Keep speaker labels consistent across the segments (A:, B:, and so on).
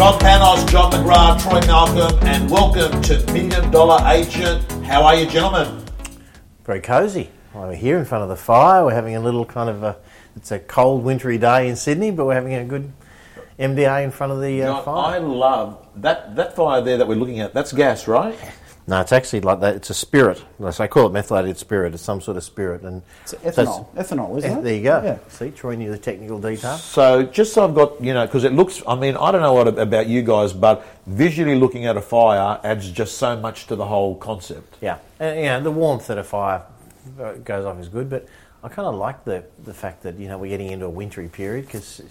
A: Tom Panos, John McGrath, Troy Malcolm, and welcome to Million Dollar Agent. How are you, gentlemen?
B: Very cosy. Well, we're here in front of the fire. We're having a little kind of a. It's a cold, wintry day in Sydney, but we're having a good MDA in front of the uh,
A: John, I
B: fire.
A: love that that fire there that we're looking at. That's gas, right?
B: No, it's actually like that. It's a spirit. So I call it methylated spirit. It's some sort of spirit, and
C: It's
B: so
C: ethanol. ethanol, isn't
B: eh,
C: it?
B: There you go.
C: Yeah.
B: See, Troy knew the technical detail.
A: So just so I've got you know, because it looks. I mean, I don't know what about you guys, but visually looking at a fire adds just so much to the whole concept.
B: Yeah, and, you know, the warmth that a fire uh, goes off is good, but I kind of like the the fact that you know we're getting into a wintry period because.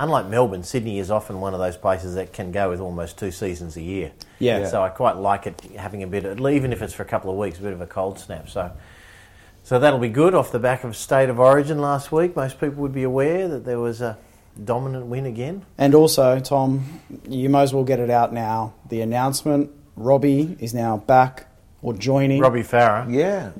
B: Unlike Melbourne, Sydney is often one of those places that can go with almost two seasons a year.
C: Yeah.
B: So I quite like it having a bit, of, even if it's for a couple of weeks, a bit of a cold snap. So, so that'll be good. Off the back of State of Origin last week, most people would be aware that there was a dominant win again.
C: And also, Tom, you might as well get it out now. The announcement: Robbie is now back or joining.
B: Robbie Farah.
A: Yeah.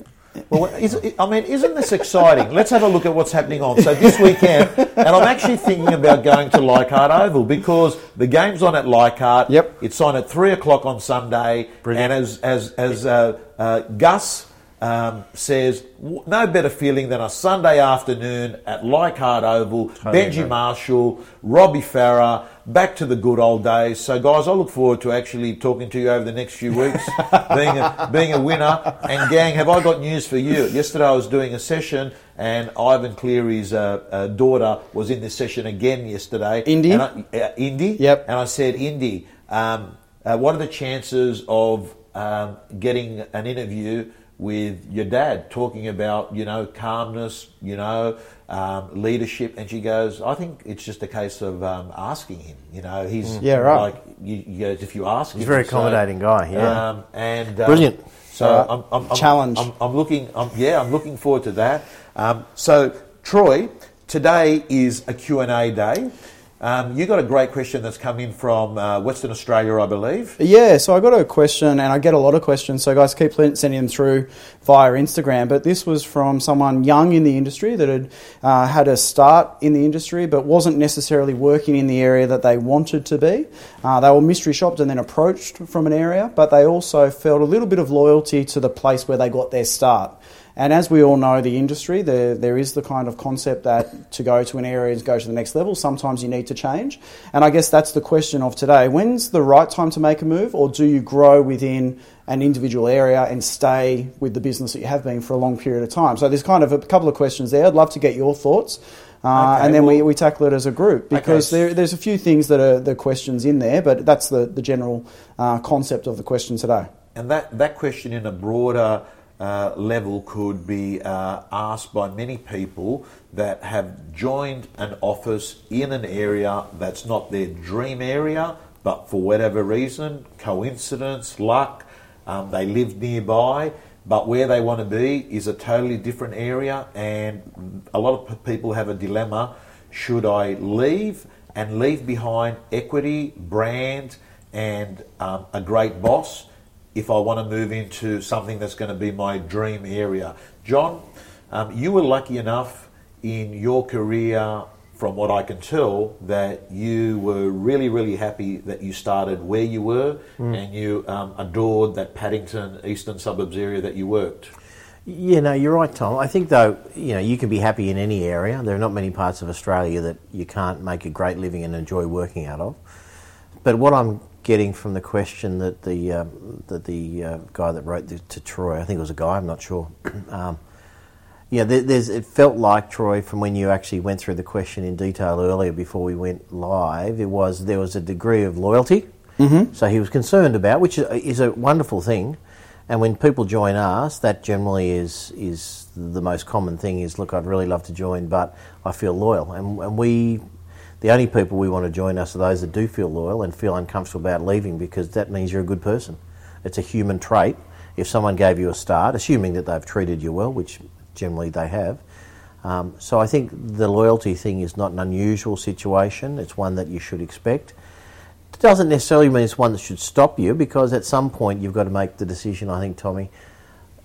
A: Well, is, I mean, isn't this exciting? Let's have a look at what's happening on. So this weekend, and I'm actually thinking about going to Leichhardt Oval because the game's on at Leichhardt.
C: Yep.
A: It's on at three o'clock on Sunday.
B: Brilliant.
A: And as as as uh, uh, Gus um, says, no better feeling than a Sunday afternoon at Leichhardt Oval. Benji
B: agree.
A: Marshall, Robbie Farah, back to the good old days. So, guys, I look forward to actually talking to you over the next few weeks, being a, being a winner. And, gang, have I got news for you? Yesterday I was doing a session, and Ivan Cleary's uh, uh, daughter was in this session again yesterday.
C: Indy?
A: And I, uh, Indy?
C: Yep.
A: And I said, Indy, um, uh, what are the chances of um, getting an interview with your dad talking about, you know, calmness, you know, um, leadership? And she goes, I think it's just a case of um, asking him. You know, he's
C: Yeah, right.
A: like, you, you goes, if you ask
B: He's a
A: him,
B: very
A: so,
B: accommodating guy, yeah.
A: Um, and uh,
B: Brilliant.
A: So
C: All right.
A: I'm, I'm, I'm,
C: Challenge.
A: I'm, I'm looking. I'm, yeah, I'm looking forward to that. Um, so Troy, today is a Q and A day. Um, you got a great question that's come in from uh, Western Australia, I believe.
C: Yeah, so I got a question, and I get a lot of questions. So guys, keep sending them through via Instagram. But this was from someone young in the industry that had uh, had a start in the industry, but wasn't necessarily working in the area that they wanted to be. Uh, they were mystery shopped and then approached from an area, but they also felt a little bit of loyalty to the place where they got their start. And as we all know, the industry, there, there is the kind of concept that to go to an area is go to the next level. Sometimes you need to change. And I guess that's the question of today. When's the right time to make a move, or do you grow within an individual area and stay with the business that you have been for a long period of time? So there's kind of a couple of questions there. I'd love to get your thoughts. Uh,
A: Okay,
C: and then we, we tackle it as a group because
A: Okay.
C: there, there's a few things that are the questions in there, but that's the, the general uh, concept of the question today.
A: And that, that question in a broader uh, level could be uh, asked by many people that have joined an office in an area that's not their dream area, but for whatever reason, coincidence, luck, um, they live nearby, but where they want to be is a totally different area. And a lot of people have a dilemma should I leave and leave behind equity, brand, and um, a great boss? If I want to move into something that's going to be my dream area. John, um, you were lucky enough in your career, from what I can tell, that you were really, really happy that you started where you were and you um, adored that Paddington Eastern Suburbs area that you worked.
B: Yeah, no, you're right, Tom. I think though, you know, you can be happy in any area. There are not many parts of Australia that you can't make a great living and enjoy working out of. But what I'm getting from the question that the um, that the uh, guy that wrote this to Troy, I think it was a guy, I'm not sure. um, yeah, there, there's. It felt like Troy from when you actually went through the question in detail earlier before we went live. It was there was a degree of loyalty. Mm-hmm. So he was concerned about, which is a, is a wonderful thing. And when people join us, that generally is is the most common thing. Is look, I'd really love to join, but I feel loyal, and, and we the only people we want to join us are those that do feel loyal and feel uncomfortable about leaving because that means you're a good person. It's a human trait. If someone gave you a start, assuming that they've treated you well, which generally they have. Um, so I think the loyalty thing is not an unusual situation. It's one that you should expect. It doesn't necessarily mean it's one that should stop you because at some point you've got to make the decision. I think, Tommy,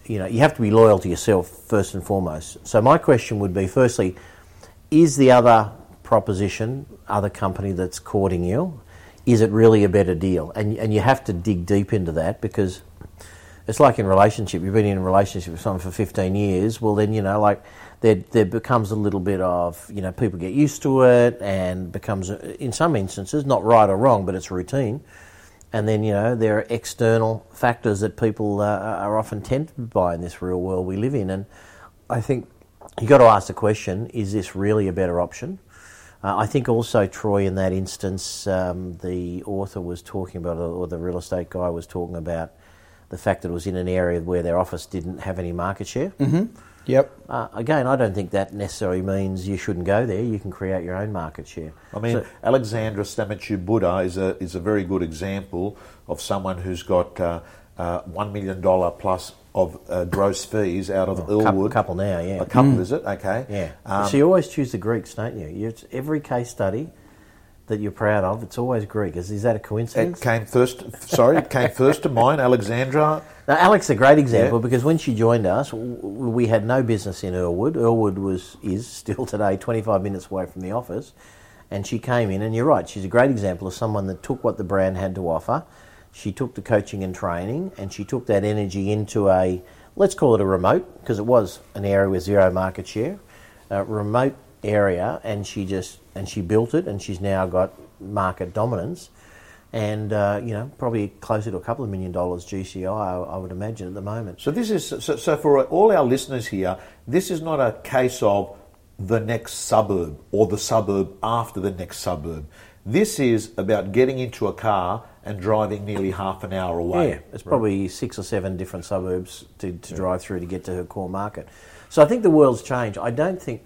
B: you know, you have to be loyal to yourself first and foremost. So my question would be: firstly, is the other proposition, other company that's courting you, is it really a better deal? And and you have to dig deep into that because it's like in relationship. You've been in a relationship with someone for 15 years. Well, then you know, like there there becomes a little bit of you know people get used to it and becomes in some instances not right or wrong, but it's routine. And then you know there are external factors that people uh, are often tempted by in this real world we live in, and I think you've got to ask the question: Is this really a better option? Uh, I think also, Troy, in that instance, um, the author was talking about, or the real estate guy was talking about the fact that it was in an area where their office didn't have any market share.
C: Mm-hmm. Yep.
B: Uh, again, I don't think that necessarily means you shouldn't go there. You can create your own market share.
A: I mean, so, Alexandra Stamachu Buddha is a, is a very good example of someone who's got uh, uh, $1 million plus of uh, gross fees out of well,
B: Earlwood. A couple, now, yeah.
A: A couple, mm. is it? Okay.
B: Yeah. Um, so you always choose the Greeks, don't you? you every case study that you're proud of, it's always Greek. Is, is that a coincidence?
A: It came first. Sorry, it came first to mind. Alexandra.
B: Now, Alex, a great example yeah. because when she joined us, we had no business in Earlwood. Earlwood was is still today 25 minutes away from the office, and she came in. And you're right, she's a great example of someone that took what the brand had to offer. She took the coaching and training, and she took that energy into a let's call it a remote because it was an area with zero market share, a remote area, and she just and she built it, and she's now got market dominance, and uh, you know probably closer to a couple of million dollars GCI, I, I would imagine at the moment.
A: So this is so, so for all our listeners here, this is not a case of the next suburb or the suburb after the next suburb. This is about getting into a car and driving nearly half an hour away.
B: Yeah, it's probably right. six or seven different suburbs to, to yeah. drive through to get to her core market. So I think the world's changed. I don't think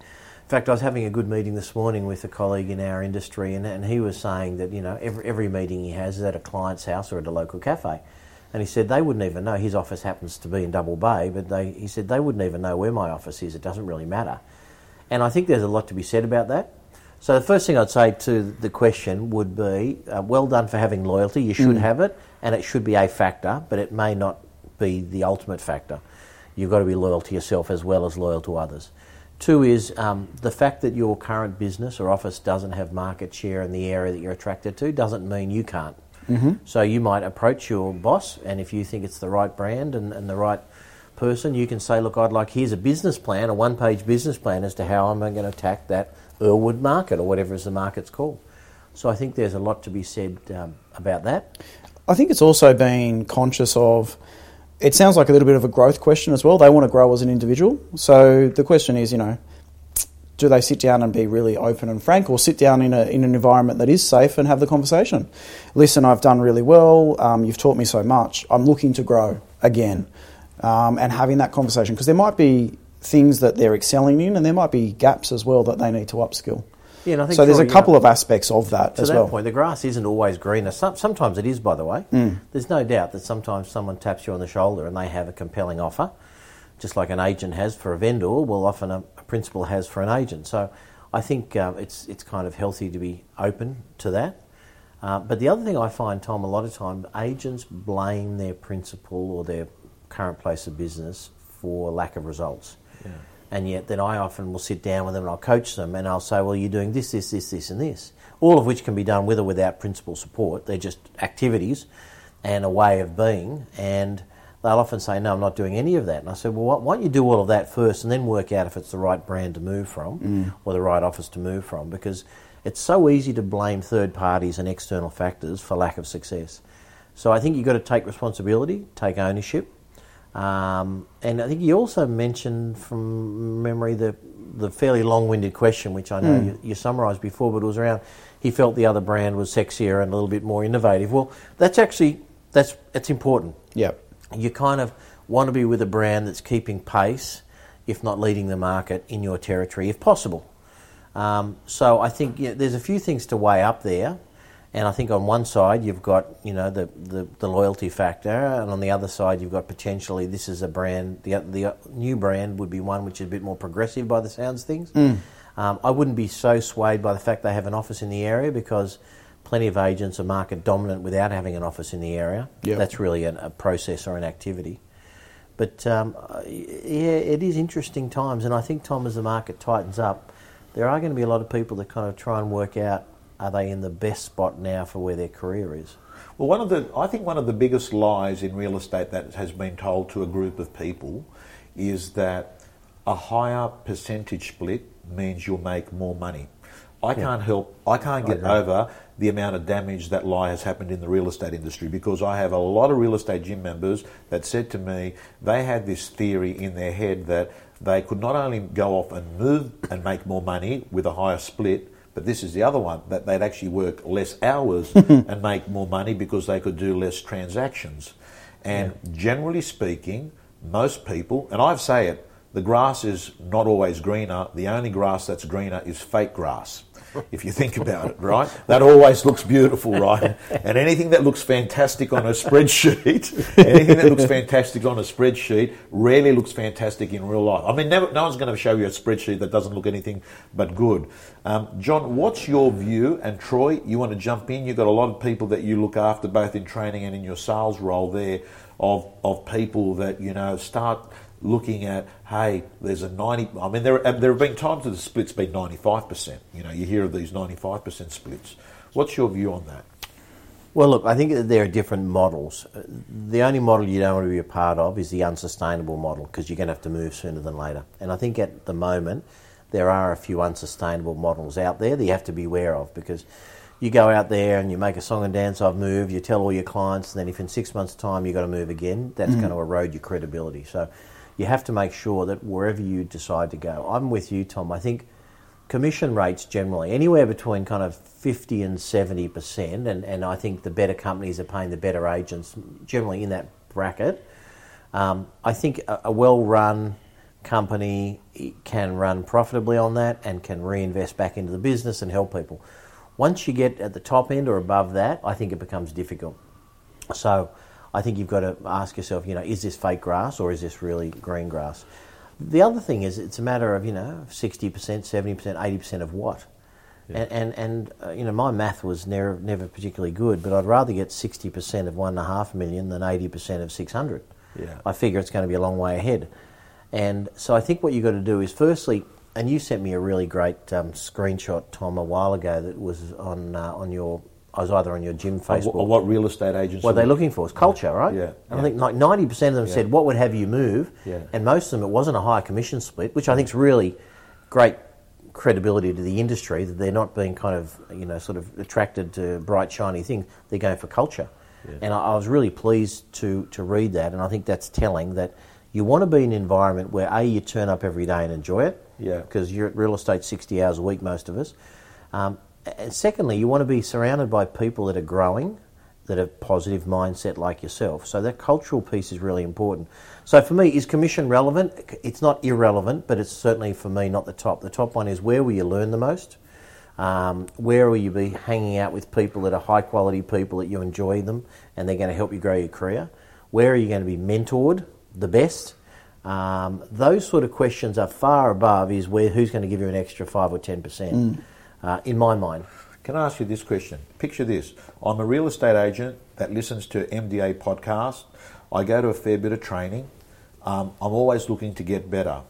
B: in fact, I was having a good meeting this morning with a colleague in our industry, and, and he was saying that you know every, every meeting he has is at a client's house or at a local cafe, and he said they wouldn't even know. His office happens to be in Double Bay, but they, he said they wouldn't even know where my office is. It doesn't really matter, and I think there's a lot to be said about that. So the first thing I'd say to the question would be, uh, well done for having loyalty. You should mm. have it, and it should be a factor, but it may not be the ultimate factor. You've got to be loyal to yourself as well as loyal to others. Two is um, the fact that your current business or office doesn't have market share in the area that you're attracted to doesn't mean you can't. Mm-hmm. So you might approach your boss, and if you think it's the right brand and, and the right person, you can say, "Look, I'd like here's a business plan, a one-page business plan as to how I'm going to attack that Earlwood market or whatever is the market's called." So I think there's a lot to be said um, about that.
C: I think it's also being conscious of it sounds like a little bit of a growth question as well. They want to grow as an individual. So the question is, you know, do they sit down and be really open and frank, or sit down in, a, in an environment that is safe and have the conversation? Listen, I've done really well. Um, you've taught me so much. I'm looking to grow again, um, and having that conversation because there might be things that they're excelling in, and there might be gaps as well that they need to upskill. Yeah, I think so there's a couple of aspects of that
B: to
C: as
B: that
C: well.
B: point, the grass isn't always greener. Some, sometimes it is, by the way. Mm. There's no doubt that sometimes someone taps you on the shoulder and they have a compelling offer, just like an agent has for a vendor. Well, often a, a principal has for an agent. So I think uh, it's it's kind of healthy to be open to that. Uh, but the other thing I find, Tom, a lot of time agents blame their principal or their current place of business for lack of results. Yeah and yet then I often will sit down with them and I'll coach them and I'll say, well, you're doing this, this, this, this, and this. All of which can be done with or without principal support. They're just activities and a way of being. And they'll often say, no, I'm not doing any of that. And I said, well, why don't you do all of that first and then work out if it's the right brand to move from mm. or the right office to move from? Because it's so easy to blame third parties and external factors for lack of success. So I think you've got to take responsibility, take ownership, um, and I think you also mentioned from memory the the fairly long-winded question, which I know mm. you, you, summarised before, but it was around he felt the other brand was sexier and a little bit more innovative. Well, that's actually that's it's important.
C: Yeah,
B: you kind of want to be with a brand that's keeping pace, if not leading the market in your territory, if possible. Um, so I think yeah, there's a few things to weigh up there. And I think on one side you've got you know the, the, the, loyalty factor, and on the other side you've got potentially this is a brand. The the new brand would be one which is a bit more progressive by the sounds of things. Mm. Um, I wouldn't be so swayed by the fact they have an office in the area because plenty of agents are market dominant without having an office in the area. Yep. That's really an, a process or an activity. But um, yeah, it is interesting times, and I think Tom, as the market tightens up, there are going to be a lot of people that kind of try and work out are they in the best spot now for where their career is?
A: Well, one of the I think one of the biggest lies in real estate that has been told to a group of people is that a higher percentage split means you'll make more money. I can't help, I can't get over the amount of damage that lie has happened in the real estate industry because I have a lot of real estate gym members that said to me they had this theory in their head that they could not only go off and move and make more money with a higher split, but this is the other one that they'd actually work less hours and make more money because they could do less transactions. And generally speaking, most people, and I say it, the grass is not always greener. The only grass that's greener is fake grass. If you think about it, right? That always looks beautiful, right? And anything that looks fantastic on a spreadsheet, anything that looks fantastic on a spreadsheet rarely looks fantastic in real life. I mean, never, no one's going to show you a spreadsheet that doesn't look anything but good. Um, John, what's your view? And Troy, you want to jump in? You've got a lot of people that you look after both in training and in your sales role there of, of people that, you know, start looking at, hey, there's a 90, I mean, there, there have been times that the split's been 95%. You know, you hear of these 95% splits. What's your view on that?
B: Well, look, I think there are different models. The only model you don't want to be a part of is the unsustainable model because you're going to have to move sooner than later. And I think at the moment, there are a few unsustainable models out there that you have to be aware of because you go out there and you make a song and dance, I've moved, you tell all your clients, and then if in six months' time you've got to move again, that's mm. going to erode your credibility. So you have to make sure that wherever you decide to go, I'm with you, Tom. I think commission rates generally anywhere between kind of 50 and 70 percent, and, and I think the better companies are paying the better agents generally in that bracket. Um, I think a, a well-run company can run profitably on that and can reinvest back into the business and help people. Once you get at the top end or above that, I think it becomes difficult. So I think you've got to ask yourself, you know, is this fake grass or is this really green grass? The other thing is, it's a matter of, you know, 60%, 70%, 80% of what? Yeah. And, and, and uh, you know, my math was never, never particularly good, but I'd rather get 60% of 1.5 million than 80% of 600. Yeah. I figure it's going to be a long way ahead. And so I think what you've got to do is, firstly, and you sent me a really great um, screenshot, Tom, a while ago that was on, uh, on your was either on your gym Facebook.
A: Or what real estate agents?
B: What they're looking for is culture, right?
A: Yeah.
B: And
A: yeah.
B: I think like ninety percent of them yeah. said, "What would have you move?"
A: Yeah.
B: And most of them, it wasn't a high commission split, which I think is really great credibility to the industry that they're not being kind of you know sort of attracted to bright shiny things. They're going for culture. Yeah. And I, I was really pleased to to read that, and I think that's telling that you want to be in an environment where a you turn up every day and enjoy it.
A: Yeah.
B: Because you're at real estate sixty hours a week, most of us. Um, and secondly, you want to be surrounded by people that are growing, that have positive mindset like yourself. So that cultural piece is really important. So for me, is commission relevant? It's not irrelevant, but it's certainly for me not the top. The top one is where will you learn the most? Um, where will you be hanging out with people that are high quality people that you enjoy them and they're going to help you grow your career? Where are you going to be mentored the best? Um, those sort of questions are far above is where who's going to give you an extra five or ten percent. Mm uh, in my mind.
A: Can I ask you this question? Picture this. I'm a real estate agent that listens to MDA podcast. I go to a fair bit of training. Um, I'm always looking to get better.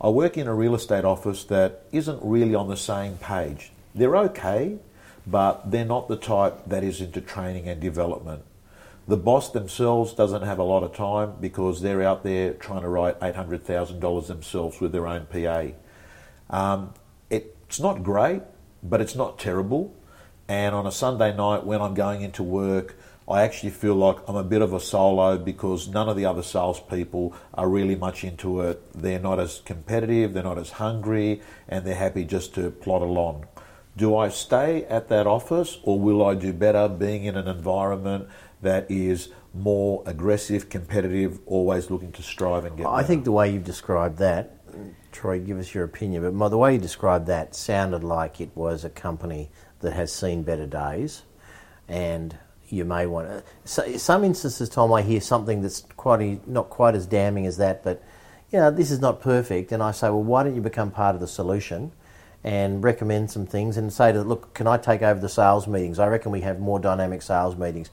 A: I work in a real estate office that isn't really on the same page. They're okay, but they're not the type that is into training and development. The boss themselves doesn't have a lot of time because they're out there trying to write $800,000 themselves with their own PA. Um, it's not great, but it's not terrible. And on a Sunday night when I'm going into work, I actually feel like I'm a bit of a solo because none of the other salespeople are really much into it. They're not as competitive, they're not as hungry, and they're happy just to plod along. Do I stay at that office or will I do better being in an environment that is more aggressive, competitive, always looking to strive and get
B: I think the way you've described that Troy, give us your opinion. But the way you described that sounded like it was a company that has seen better days, and you may want to. So, some instances, Tom, I hear something that's quite not quite as damning as that, but you know, this is not perfect, and I say, well, why don't you become part of the solution? And recommend some things and say to look, can I take over the sales meetings? I reckon we have more dynamic sales meetings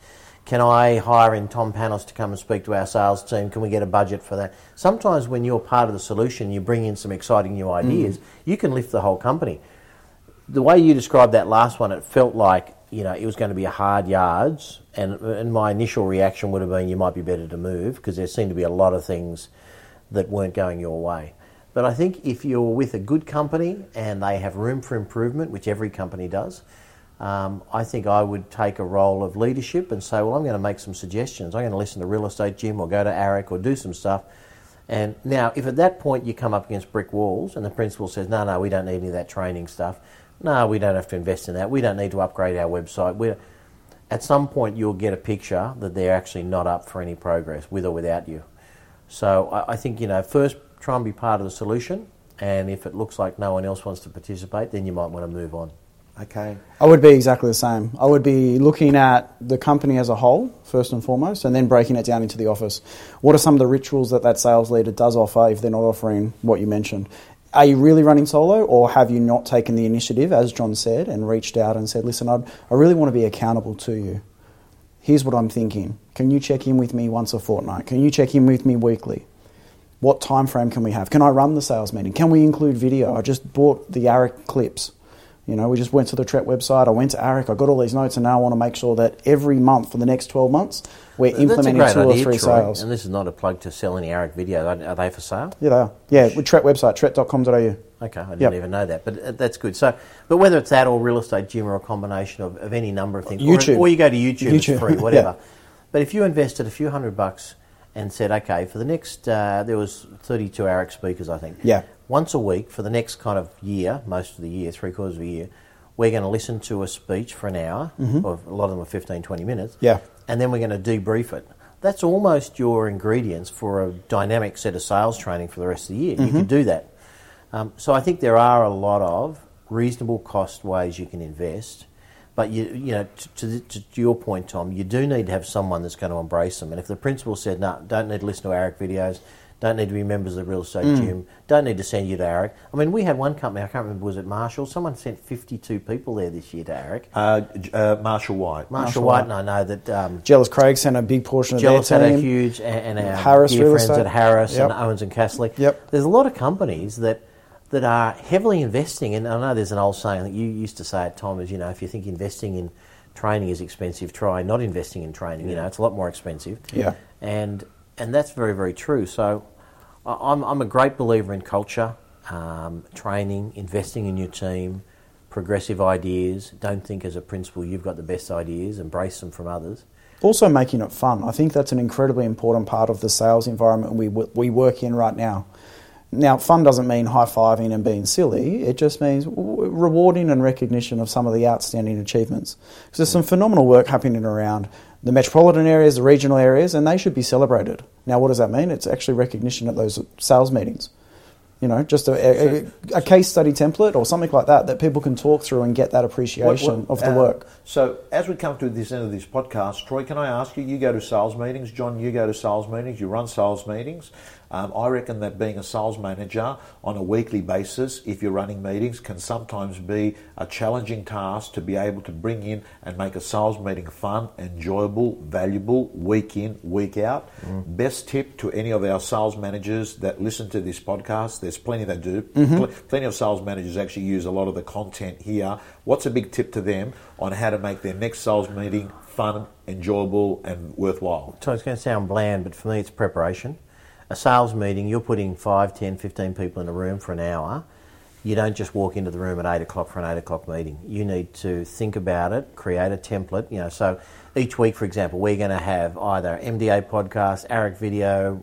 B: can I hire in Tom Panos to come and speak to our sales team? Can we get a budget for that? Sometimes when you're part of the solution, you bring in some exciting new ideas, mm. you can lift the whole company. the way you described that last one, it felt like you know it was going to be a hard yards, and and my initial reaction would have been you might be better to move because there seemed to be a lot of things that weren't going your way. But I think if you're with a good company and they have room for improvement, which every company does, um, I think I would take a role of leadership and say, well, I'm going to make some suggestions. I'm going to listen to Real Estate Gym or go to AREC or do some stuff. And now, if at that point you come up against brick walls and the principal says, no, no, we don't need any of that training stuff, no, we don't have to invest in that, we don't need to upgrade our website, we at some point you'll get a picture that they're actually not up for any progress with or without you. So I, I think, you know, first try and be part of the solution. And if it looks like no one else wants to participate, then you might want to move on.
A: Okay.
C: I would be exactly the same. I would be looking at the company as a whole, first and foremost, and then breaking it down into the office. What are some of the rituals that that sales leader does offer if they're not offering what you mentioned? Are you really running solo, or have you not taken the initiative, as John said, and reached out and said, listen, I'd, I really want to be accountable to you? Here's what I'm thinking. Can you check in with me once a fortnight? Can you check in with me weekly? What time frame can we have? Can I run the sales meeting? Can we include video? I just bought the AREC clips. You know, we just went to the TREP website. I went to AREC. I got all these notes, and now I want to make sure that every month for the next 12 months, we're
B: That's
C: implementing two or
B: idea,
C: three
B: Troy.
C: sales.
B: And this is not a plug to sell any AREC video. Are, they for sale?
C: Yeah, they are. Yeah, with TREP website, tret.com.au.
B: Okay, I didn't
C: Yep.
B: even know that, but uh, that's good. So, but whether it's that or real estate gym or a combination of, of any number of things,
C: YouTube.
B: Or, or you go to YouTube,
C: YouTube,
B: it's free, whatever.
C: yeah.
B: But if you invested a few hundred bucks and said, okay, for the next, uh, there was 32 AREC speakers, I think.
C: Yeah.
B: Once a week for the next kind of year, most of the year, three quarters of a year, we're going to listen to a speech for an hour, or a lot of them are 15, 20 minutes.
C: Mm-hmm. Yeah.
B: And then we're going to debrief it. That's almost your ingredients for a dynamic set of sales training for the rest of the year. You
C: Mm-hmm.
B: can do that. Um, so I think there are a lot of reasonable cost ways you can invest. But you, you know, to, to, to your point, Tom, you do need to have someone that's going to embrace them. And if the principal said, "No, don't need to listen to AREC videos, don't need to be members of the real estate
C: Mm.
B: gym, don't need to send you to AREC." I mean, we had one company, I can't remember, was it Marshall? Someone sent fifty-two people there this year to AREC.
A: Uh, uh, Marshall White.
B: Marshall,
C: Marshall
B: White,
C: White.
B: and I know that um,
C: Jellis Craig sent a big portion of
B: Jellis
C: their
B: had a huge, and, and our
C: Harris
B: dear friends
C: Estate.
B: at Harris
C: Yep.
B: and Ouwens and Casserly.
C: Yep.
B: There's a lot of companies that that are heavily investing, and I know there's an old saying that you used to say at Tom is, you know, if you think investing in training is expensive, try not investing in training. You know, it's a lot more expensive.
C: Yeah.
B: And and that's very very true. So I'm I'm a great believer in culture, um, training, investing in your team, progressive ideas. Don't think as a principal you've got the best ideas. Embrace them from others.
C: Also, making it fun. I think that's an incredibly important part of the sales environment we, we work in right now. Now, fun doesn't mean high fiving and being silly. It just means rewarding and recognition of some of the outstanding achievements. Because there's some phenomenal work happening around the metropolitan areas, the regional areas, and they should be celebrated. Now, what does that mean? It's actually recognition at those sales meetings. You know, just a, a, a case study template or something like that that people can talk through and get that appreciation
A: What- what-
C: of the
A: uh,
C: work.
A: So, as we come to this end of this podcast, Troy, can I ask you? You go to sales meetings, John. You go to sales meetings. You run sales meetings. Um, I reckon that being a sales manager on a weekly basis, if you're running meetings, can sometimes be a challenging task to be able to bring in and make a sales meeting fun, enjoyable, valuable, week in, week out. Best tip to any of our sales managers that listen to this podcast. There's plenty that do. Pl- plenty of sales managers actually use a lot of the content here. What's a big tip to them on how to make their next sales meeting fun, enjoyable, and worthwhile?
B: So it's going to sound bland, but for me it's preparation. A sales meeting, you're putting 5, 10, 15 people in a room for an hour. You don't just walk into the room at 8 o'clock for an 8 o'clock meeting. You need to think about it, create a template. You know, so each week, for example, we're going to have either MDA podcast, AREC video,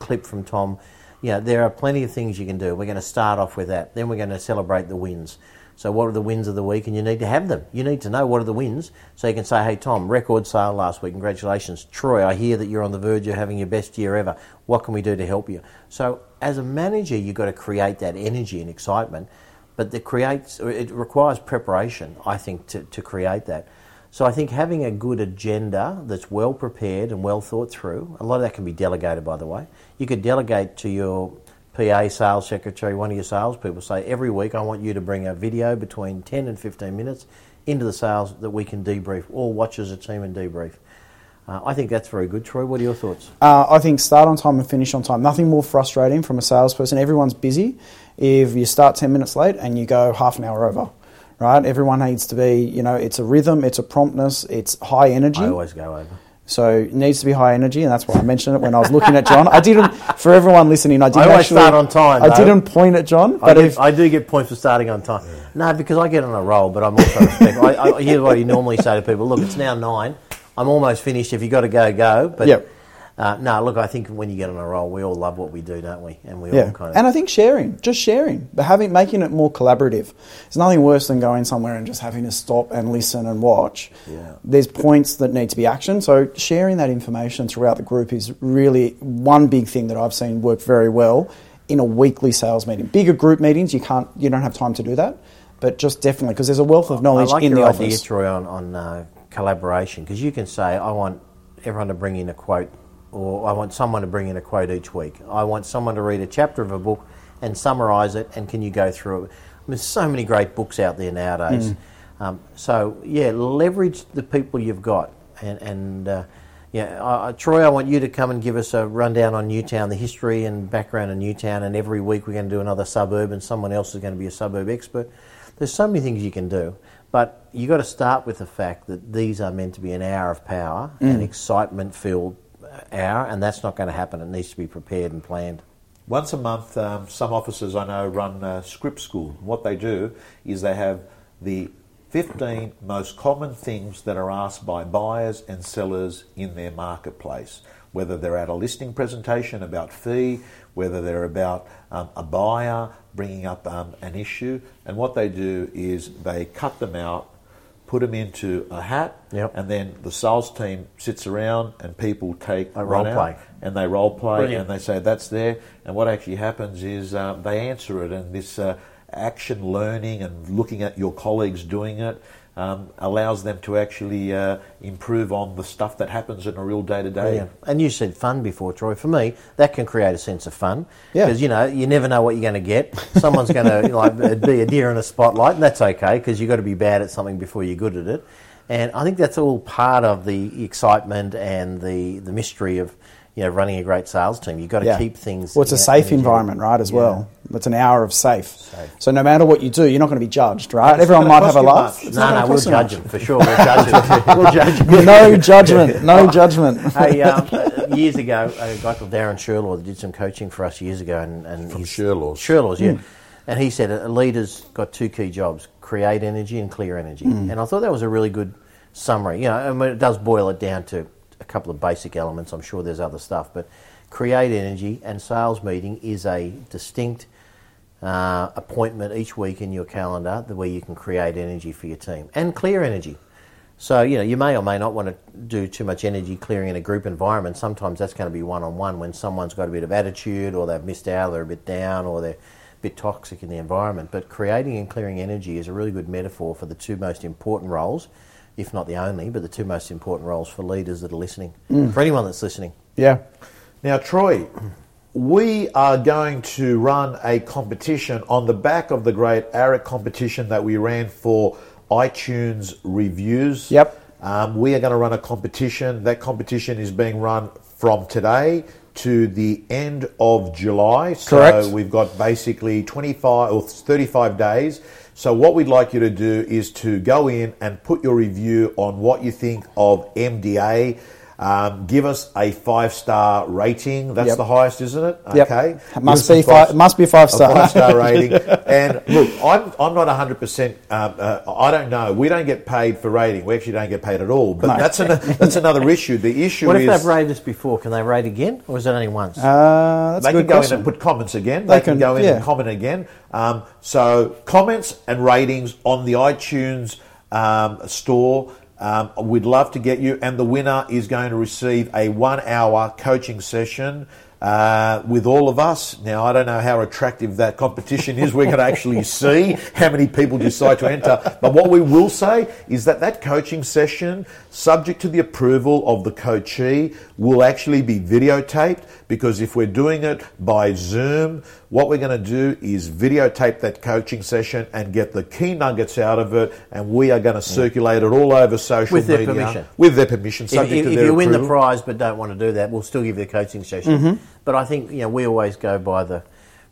B: clip from Tom. You know, there are plenty of things you can do. We're going to start off with that. Then we're going to celebrate the wins. So, what are the wins of the week? And you need to have them. You need to know what are the wins so you can say, hey, Tom, record sale last week. Congratulations. Troy, I hear that you're on the verge of having your best year ever. What can we do to help you? So, as a manager, you've got to create that energy and excitement, but it creates, it requires preparation, I think, to, to create that. So I think having a good agenda that's well prepared and well thought through, a lot of that can be delegated, by the way. You could delegate to your PA, sales secretary, one of your salespeople, say every week I want you to bring a video between 10 and 15 minutes into the sales that we can debrief, or watch as a team and debrief. Uh, I think that's very good. Troy, what are your thoughts?
C: Uh, I think start on time and finish on time. Nothing more frustrating from a salesperson. Everyone's busy. If you start 10 minutes late and you go half an hour over, right? Everyone needs to be, you know, it's a rhythm, it's a promptness, it's high energy.
B: I always go over.
C: So it needs to be high energy, and that's why I mentioned it when I was looking at John. I didn't, for everyone listening, I didn't
B: always
C: actually
B: start on time,
C: I
B: though.
C: didn't point at John,
B: I
C: but
B: do,
C: if
B: I do get points for starting on time. No, because I get on a roll, but I'm also respectful. I, I hear what you normally say to people. Look, it's now nine. I'm almost finished. If you got to go, go. But
C: Yep.
B: Uh, no, look, I think when you get on a roll, we all love what we do, don't we? And we
C: yeah,
B: all kind of
C: and I think sharing, just sharing, but having making it more collaborative. There's nothing worse than going somewhere and just having to stop and listen and watch.
B: Yeah.
C: There's points that need to be actioned, so sharing that information throughout the group is really one big thing that I've seen work very well in a weekly sales meeting. Bigger group meetings, you can't, you don't have time to do that, but just definitely because there's a wealth of knowledge
B: I like
C: in
B: your
C: the
B: idea,
C: office.
B: Troy, on, on uh, collaboration because you can say, I want everyone to bring in a quote, or I want someone to bring in a quote each week. I want someone to read a chapter of a book and summarise it, and can you go through it? There's so many great books out there nowadays. Um, so, yeah, leverage the people you've got. And, and uh, yeah, uh, Troy, I want you to come and give us a rundown on Newtown, the history and background of Newtown, and every week we're going to do another suburb, and someone else is going to be a suburb expert. There's so many things you can do, but you've got to start with the fact that these are meant to be an hour of power, an excitement-filled hour, and that's not going to happen. It needs to be prepared and planned.
A: Once a month, um, some officers I know run uh, script school. What they do is they have the 15 most common things that are asked by buyers and sellers in their marketplace. Whether they're at a listing presentation about fee, whether they're about um, a buyer bringing up um, an issue, and what they do is they cut them out, put them into a hat,
B: Yep.
A: and then the sales team sits around and people take run
B: role play.
A: and they role play
B: Brilliant.
A: and they say that's there. And what actually happens is uh, they answer it, and this uh, action learning and looking at your colleagues doing it um, allows them to actually uh, improve on the stuff that happens in a real day to day.
B: And you said fun before, Troy. For me, that can create a sense of fun.
C: Yeah.
B: Because, you know, you never know what you're going to get. Someone's going to like be a deer in a spotlight, and that's okay because you've got to be bad at something before you're good at it. And I think that's all part of the excitement and the, the mystery of, you know, running a great sales team. You've got to
C: Yeah.
B: keep things.
C: Well, it's a
B: know,
C: safe
B: energetic.
C: environment, right, as
B: Yeah.
C: well. It's an hour of safe.
B: Safe.
C: So no matter what you do, you're not going to be judged, right?
A: it's
C: Everyone might have a
A: cost
C: laugh.
B: No, no, we'll judge
C: much.
B: them for sure. We'll judge them. We'll judge them.
C: no judgment. No judgment.
B: hey, um, years ago, a guy called Darren Shirlaw did some coaching for us years ago, and, and
A: From
B: he's-
A: Shirlaw's.
B: Shirlaw's, yeah.
C: Hmm.
B: And he said a leader's got two key jobs: create energy and clear energy.
C: Hmm.
B: And I thought that was a really good summary. You know, I mean, it does boil it down to a couple of basic elements. I'm sure there's other stuff, but create energy and sales meeting is a distinct uh, appointment each week in your calendar the where you can create energy for your team and clear energy. So you know you may or may not want to do too much energy clearing in a group environment. Sometimes that's going to be one on one when someone's got a bit of attitude or they've missed out, or they're a bit down, or they're a bit toxic in the environment. But creating and clearing energy is a really good metaphor for the two most important roles, if not the only, but the two most important roles for leaders that are listening. For anyone that's listening,
C: Yeah.
A: Now, Troy, we are going to run a competition on the back of the great AREC competition that we ran for iTunes reviews.
C: Yep.
A: Um, we are going to run a competition. That competition is being run from today to the end of July. So
C: Correct.
A: we've got basically 25 or 35 days. So what we'd like you to do is to go in and put your review on what you think of MDA. Um, give us a five star rating. That's
C: Yep.
A: the highest, isn't it?
C: Yep.
A: Okay.
C: It must be five- it must be five star.
A: A five star rating. and look, I'm, I'm not 100%. Um, uh, I don't know. We don't get paid for rating. We actually don't get paid at all. But
C: No.
A: that's an, that's another issue. The issue is
B: what if they've rated us before? Can they rate again, or is it only once?
C: Uh, that's
A: they
C: a good
A: can go
C: question.
A: in and put comments again.
C: They
A: They, can,
C: can-
A: go in
C: yeah.
A: and comment again. Um, so comments and ratings on the iTunes um, store. Um, we'd love to get you, and the winner is going to receive a one-hour coaching session. Uh, with all of us. Now, I don't know how attractive that competition is. We're going to actually see how many people decide to enter. But what we will say is that that coaching session, subject to the approval of the coachee, will actually be videotaped because if we're doing it by Zoom, what we're going to do is videotape that coaching session and get the key nuggets out of it, and we are going to circulate it all over social media.
B: With their
A: media
B: permission.
A: with their permission,
B: if,
A: subject
B: if,
A: to
B: if
A: their
B: you win the prize but don't want to do that, we'll still give you the coaching session. But I think you know we always go by the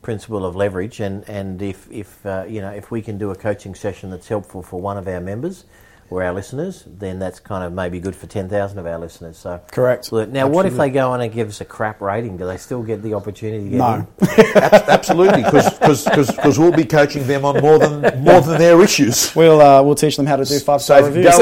B: principle of leverage, and and if if uh, you know if we can do a coaching session that's helpful for one of our members or our listeners, then that's kind of maybe good for ten thousand of our listeners. So
C: Correct.
B: Look, now, what if they go on and give us a crap rating? Do they still get the opportunity to get
C: No.
B: in?
A: Ab- Absolutely, because we'll be coaching them on more than more than their issues.
C: We'll uh, we'll teach them how to do five star
A: if
C: reviews.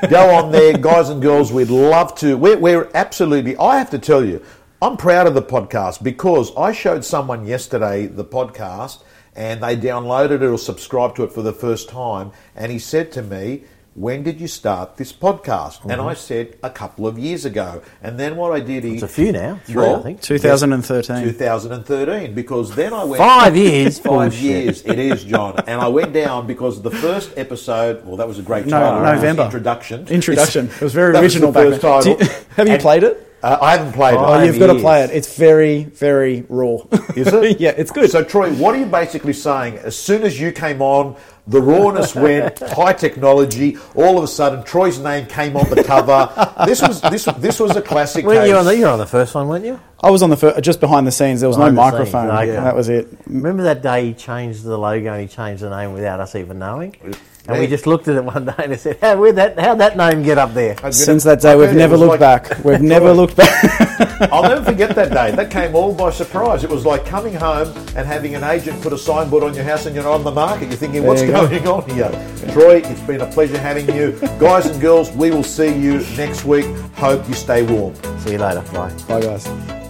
A: go, go on there, guys and girls. We'd love to. We're, we're absolutely. I have to tell you, I'm proud of the podcast because I showed someone yesterday the podcast and they downloaded it or subscribed to it for the first time, and he said to me. When did you start this podcast? And mm-hmm. I said a couple of years ago. And then what I did, is
B: It's a few now, three,
A: Well,
B: I think.
C: 2013.
A: 2013 because then I went
B: Five years?
A: five
B: Bullshit.
A: years it is John and I went down because the first episode well that was a great title right?
C: November.
A: introduction
C: Introduction. It was very
A: that
C: original
A: the
C: back
A: first
C: then.
A: title.
C: You- have you
A: And,
C: played it?
A: Uh, I haven't played
C: Oh,
A: it
B: Five
C: you've got to play it. It's very, very raw.
A: is it
C: yeah, it's good.
A: so Troy what are you basically saying as soon as you came on the rawness went high technology all of a sudden Troy's name came on the cover this was this this was a classic
B: Weren't you on the, you were on the first one, weren't you?
C: I was on the fir- just behind the scenes. There was
B: Behind
C: no
B: the scenes,
C: microphone.
B: okay.
C: That was it.
B: Remember that day he changed the logo and he changed the name without us even knowing? And we just looked at it one day and said, How, where'd that, how'd that name get up there?
C: Since that day, we've never looked
A: like-
C: back. We've never looked back.
A: I'll never forget that day. That came all by surprise. It was like coming home and having an agent put a signboard on your house and you're not on the market. You're thinking, what's
C: you go.
A: going on here? Troy, it's been a pleasure having you. Guys and girls, we will see you next week. Hope you stay warm.
B: See you later. Bye.
C: Bye, guys.